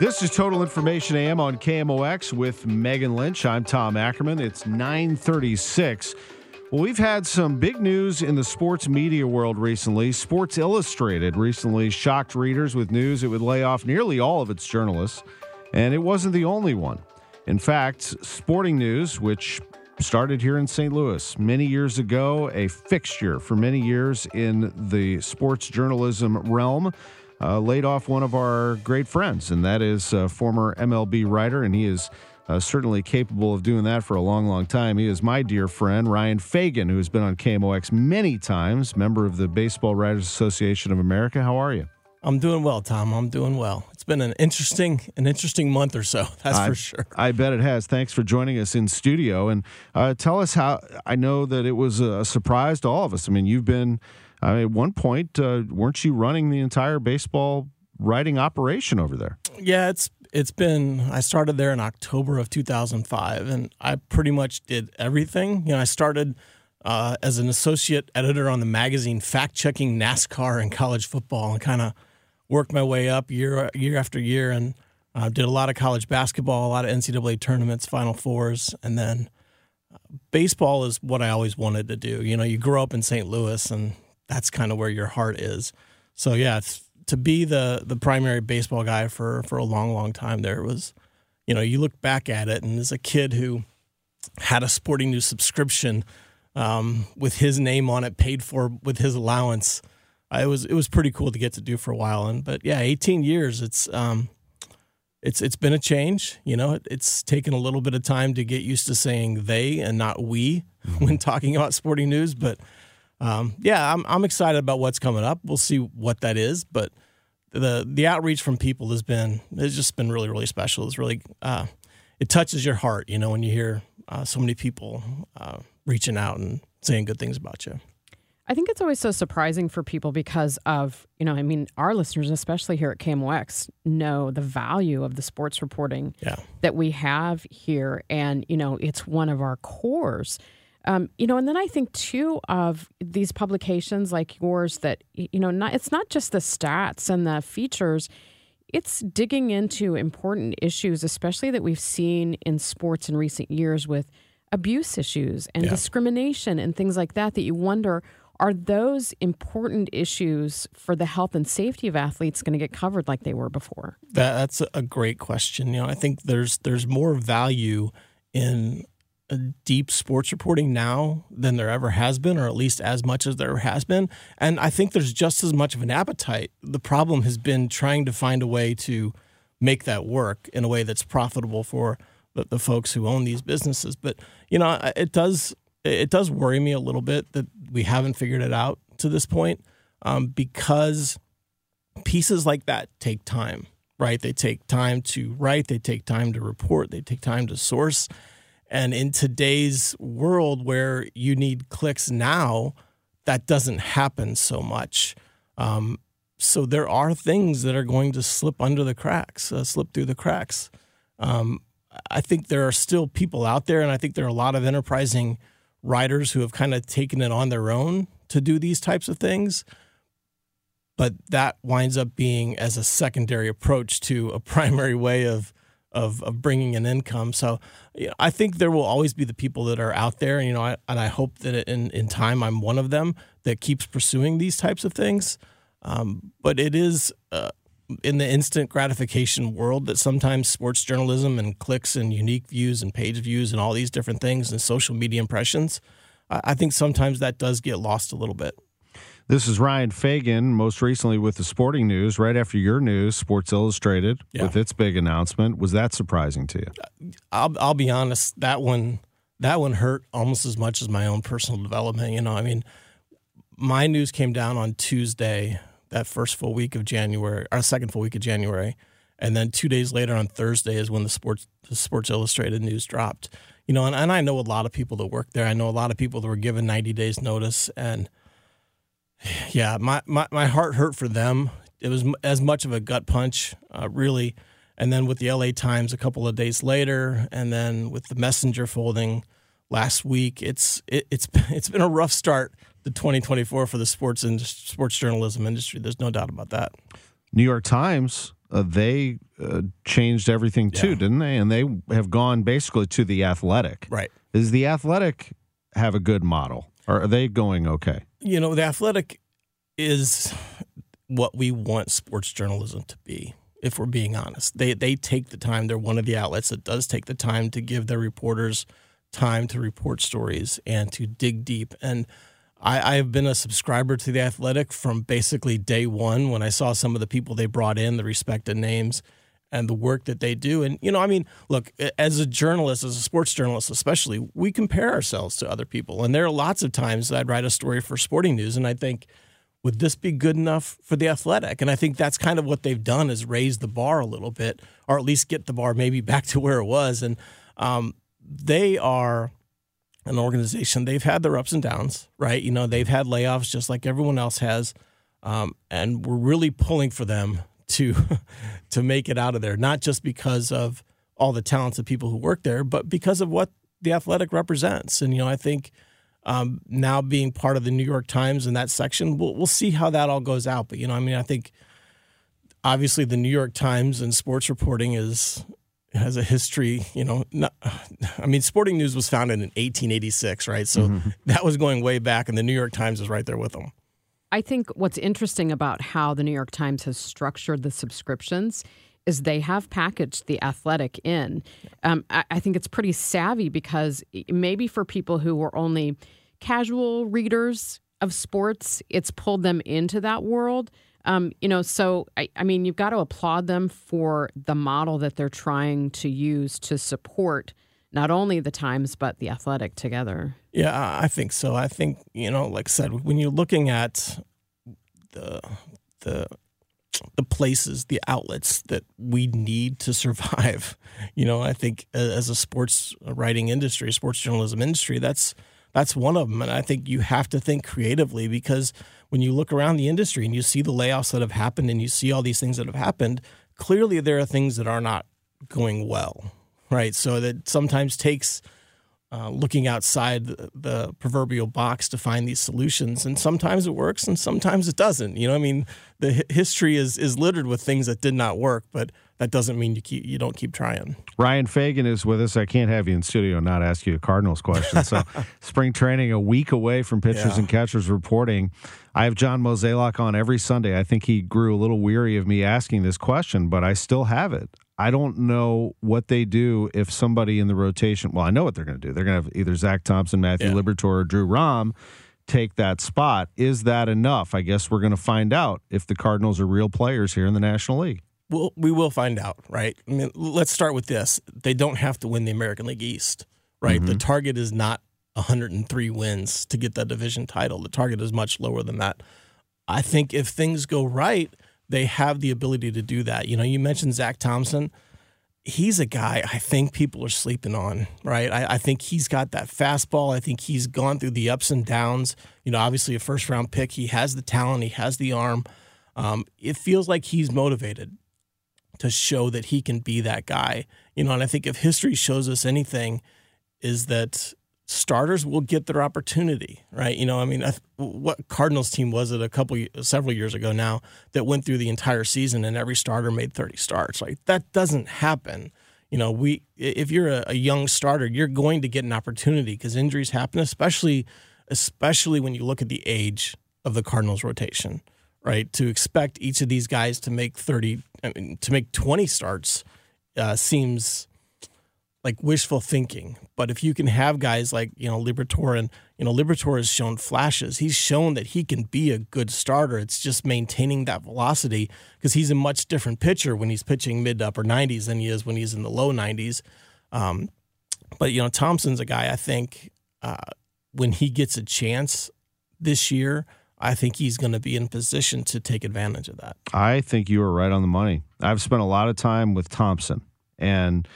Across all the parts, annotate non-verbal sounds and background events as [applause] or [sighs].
This is Total Information AM on KMOX with Megan Lynch. I'm Tom Ackerman. It's 936. Well, we've had some big news in the sports media world recently. Sports Illustrated recently shocked readers with news it would lay off nearly all of its journalists, and it wasn't the only one. In fact, Sporting News, which started here in St. Louis many years ago, a fixture for many years in the sports journalism realm, uh, laid off one of our great friends, and that is a former MLB writer, and he is uh, certainly capable of doing that for a long, long time. He is my dear friend, Ryan Fagan, who has been on KMOX many times, member of the Baseball Writers Association of America. How are you? I'm doing well, Tom. I'm doing well. It's been an interesting, an interesting month or so. [laughs] That's I, for sure. I bet it has. Thanks for joining us in studio, and uh, tell us how. I know that it was a surprise to all of us. I mean, you've been. I mean, at one point, uh, weren't you running the entire baseball writing operation over there? Yeah, it's it's been. I started there in October of 2005, and I pretty much did everything. You know, I started. Uh, as an associate editor on the magazine, fact checking NASCAR and college football, and kind of worked my way up year year after year, and uh, did a lot of college basketball, a lot of NCAA tournaments, Final Fours, and then uh, baseball is what I always wanted to do. You know, you grow up in St. Louis, and that's kind of where your heart is. So yeah, to be the the primary baseball guy for for a long, long time there was, you know, you look back at it, and as a kid who had a Sporting News subscription um, with his name on it, paid for with his allowance it was it was pretty cool to get to do for a while. And but yeah, 18 years. It's um, it's it's been a change. You know, it, it's taken a little bit of time to get used to saying they and not we [laughs] when talking about sporting news. But um, yeah, I'm I'm excited about what's coming up. We'll see what that is, but the the outreach from people has been has just been really really special. It's really uh, it touches your heart. You know, when you hear uh, so many people uh, reaching out and saying good things about you. I think it's always so surprising for people because of, you know, I mean, our listeners, especially here at KMOX, know the value of the sports reporting yeah. that we have here. And, you know, it's one of our cores. Um, you know, and then I think too of these publications like yours that, you know, not, it's not just the stats and the features, it's digging into important issues, especially that we've seen in sports in recent years with abuse issues and Yeah. discrimination and things like that, that you wonder are those important issues for the health and safety of athletes going to get covered like they were before? That, that's a great question. You know, I think there's there's more value in deep sports reporting now than there ever has been, or at least as much as there has been. And I think there's just as much of an appetite. The problem has been trying to find a way to make that work in a way that's profitable for the, the folks who own these businesses. But you know, it does it does worry me a little bit that we haven't figured it out to this point um, because pieces like that take time, right? They take time to write, they take time to report, they take time to source. And in today's world where you need clicks now, that doesn't happen so much. Um, so there are things that are going to slip under the cracks, uh, slip through the cracks. Um, I think there are still people out there, and I think there are a lot of enterprising writers who have kind of taken it on their own to do these types of things. But that winds up being as a secondary approach to a [laughs] primary way of of, of bringing an income. So you know, I think there will always be the people that are out there, and you know, I, and I hope that in in time I'm one of them that keeps pursuing these types of things. Um, but it is uh, in the instant gratification world that sometimes sports journalism and clicks and unique views and page views and all these different things and social media impressions, I, I think sometimes that does get lost a little bit. This is Ryan Fagan, most recently with the sporting news. Right after your news, Sports Illustrated Yeah. with its big announcement. Was that surprising to you? Uh, I'll I'll be honest, that one that one hurt almost as much as my own personal development. You know, I mean, my news came down on Tuesday, that first full week of January, or second full week of January, and then two days later on Thursday is when the sports the Sports Illustrated news dropped. You know, and, and I know a lot of people that work there. I know a lot of people that were given 90 days notice, and yeah, my, my, my heart hurt for them. It was as much of a gut punch, uh, really. And then with the LA Times a couple of days later, and then with the Messenger folding last week, it's it, it's it's been a rough start to 2024 for the sports and sports journalism industry. There's no doubt about that. New York Times, uh, they uh, changed everything too, Yeah. didn't they? And they have gone basically to the athletic. Right. Does the athletic have a good model? Or are they going okay? You know, the athletic is what we want sports journalism to be. If we're being honest, they they take the time. They're one of the outlets that does take the time to give their reporters time to report stories and to dig deep. And I, I have been a subscriber to the Athletic from basically day one when I saw some of the people they brought in, the respected names, and the work that they do. And you know, I mean, look, as a journalist, as a sports journalist, especially, we compare ourselves to other people. And there are lots of times that I'd write a story for Sporting News, and I think would this be good enough for the athletic and i think that's kind of what they've done is raise the bar a little bit or at least get the bar maybe [laughs] back to where it was and um, they are an organization they've had their ups and downs right you know they've had layoffs just like everyone else has um, and we're really pulling for them to [laughs] to make it out of there not just because of all the talents of people who work there but because of what the athletic represents and you know i think um, now being part of the New York Times in that section, we'll we'll see how that all goes out. But you know, I mean, I think obviously the New York Times and sports reporting is has a history. You know, not, [sighs] I mean, Sporting News was founded in 1886, right? So that was going way back, and the New York Times is right there with them. I think what's interesting about how the New York Times has structured the subscriptions is they have packaged the athletic in. Um, I, I think it's pretty savvy because maybe for people who were only casual readers of sports, it's pulled them into that world. Um, you know, so I, I mean, you've got to applaud them for the model that they're trying to use to support not only the Times but the athletic together. Yeah, I think so. I think you know, like I said, when you're looking at the the the places, the outlets that we need to survive, [laughs] you know, I think as a sports writing industry, sports journalism industry, that's that's one of them. And I think you have to think creatively because when you look around the industry and you see the layoffs that have happened and you see all these things that have happened, clearly there are things that are not going well, right? So that sometimes takes uh, looking outside the, the proverbial box to find these solutions, and sometimes it works, and sometimes it doesn't. You know, I mean, the hi- history is is littered with things that did not work, but that doesn't mean you keep you don't keep trying. Ryan Fagan is with us. I can't have you in studio and not ask you a Cardinals question. So, [laughs] spring training a week away from pitchers Yeah. and catchers reporting. I have John Mozeliak on every Sunday. I think he grew a little weary of me asking this question, but I still have it. I don't know what they do if somebody in the rotation. Well, I know what they're going to do. They're going to have either Zack Thompson, Matthew Yeah. Liberatore, or Drew Rom take that spot. Is that enough? I guess we're going to find out if the Cardinals are real players here in the National League. Well, we will find out, right? I mean, let's start with this: they don't have to win the American League East, right? The mm-hmm. target is not 103 wins to get that division title. The target is much lower than that. I think if things go right, they have the ability to do that. You know, you mentioned Zack Thompson. He's a guy I think people are sleeping on, right? I, I think he's got that fastball. I think he's gone through the ups and downs. You know, obviously a first round pick. He has the talent, he has the arm. Um, it feels like he's motivated to show that he can be that guy. You know, and I think if history shows us anything, is that starters will get their opportunity, right? You know, I mean, what Cardinals team was it a couple, several years ago now that went through the entire season and every starter made 30 starts? Like that doesn't happen. You know, we if you're a, a young starter, you're going to get an opportunity because injuries happen, especially especially when you look at the age of the Cardinals rotation. right? To expect each of these guys to make 30, I mean, to make 20 starts uh, seems like wishful thinking. But if you can have guys like, you know, Liberatore and, you know, Liberatore has shown flashes. He's shown that he can be a good starter. It's just maintaining that velocity because he's a much different pitcher when he's pitching mid to upper 90s than he is when he's in the low 90s. Um, but, you know, Thompson's a guy I think uh, when he gets a chance this year, I think he's going to be in position to take advantage of that. I think you are right on the money. I've spent a lot of time with Thompson, and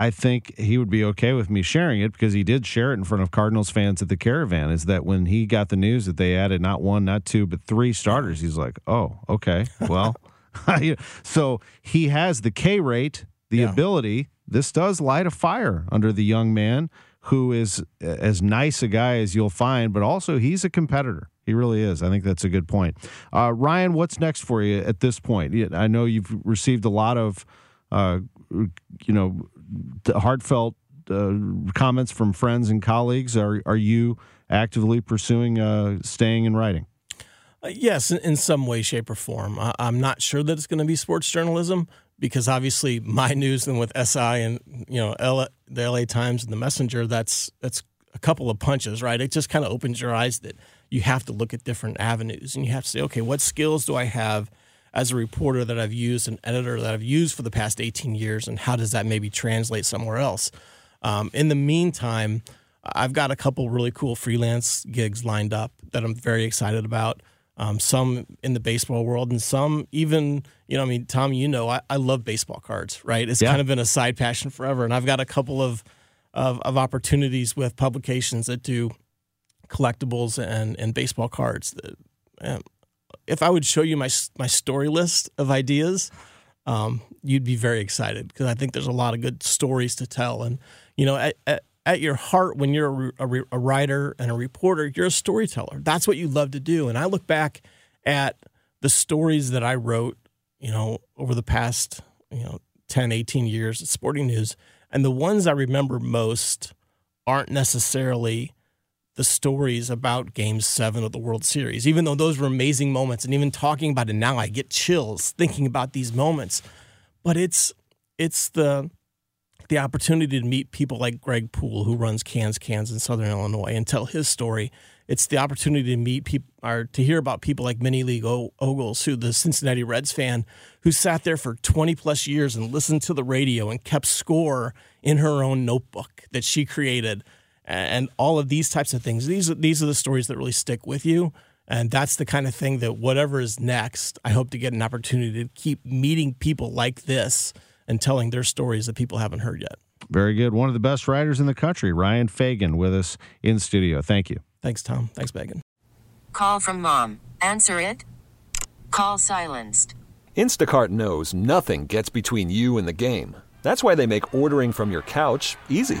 I think he would be okay with me sharing it because he did share it in front of Cardinals fans at the caravan. Is that when he got the news that they added not one, not two, but three starters, he's like, oh, okay, well. [laughs] [laughs] so he has the K rate, the yeah. ability. This does light a fire under the young man who is as nice a guy as you'll find, but also he's a competitor. He really is. I think that's a good point. Uh, Ryan, what's next for you at this point? I know you've received a lot of, uh, you know, heartfelt uh, comments from friends and colleagues. Are are you actively pursuing uh, staying and writing? Uh, yes, in, some way, shape, or form. I, am not sure that it's going to be sports journalism because obviously my [laughs] news and with SI and you know L- the LA Times and the Messenger, that's that's a couple of punches, right? It just kind of opens your eyes that you have to look at different avenues and you have to say, okay, what skills do I have as a reporter that I've used, an editor that I've used for the past 18 years, and how does that maybe translate somewhere else? Um, in the meantime, I've got a couple really cool freelance gigs lined up that I'm very excited about. Um, some in the baseball world, and some even, you know, I mean, Tom, you know, I, I love baseball cards, right? It's yeah. kind of been a side passion forever, and I've got a couple of, of, of opportunities with publications that do collectibles and and baseball cards. Um, if I would show you my my story list of ideas, um, you'd be very excited because I think there's a lot of good stories to tell. And you know, at, at, at your heart, when you're a, a, a, writer and a reporter, you're a storyteller. That's what you love to do. And I look back at the stories that I wrote, you know, over the past, you know, 10, 18 years at Sporting News. And the ones I remember most aren't necessarily the stories about game seven of the World Series, even though those were amazing moments. And even talking about it now, I get chills thinking about these moments. But it's it's the the opportunity to meet people like Greg Poole, who runs Cans Cans in Southern Illinois, and tell his story. It's the opportunity to meet people or to hear about people like Minnie Lee Ogles, who the Cincinnati Reds fan, who sat there for 20 plus years and listened to the radio and kept score in her own notebook that she created, and all of these types of things. These are, these are the stories that really stick with you. And that's the kind of thing that whatever is next, I hope to get an opportunity to keep meeting people like this and telling their stories that people haven't heard yet. Very good. One of the best writers in the country, Ryan Fagan, with us in studio. Thank you. Thanks, Tom. Thanks, Megan. Call from mom. Answer it. Call silenced. Instacart knows nothing gets between you and the game. That's why they make ordering from your couch easy.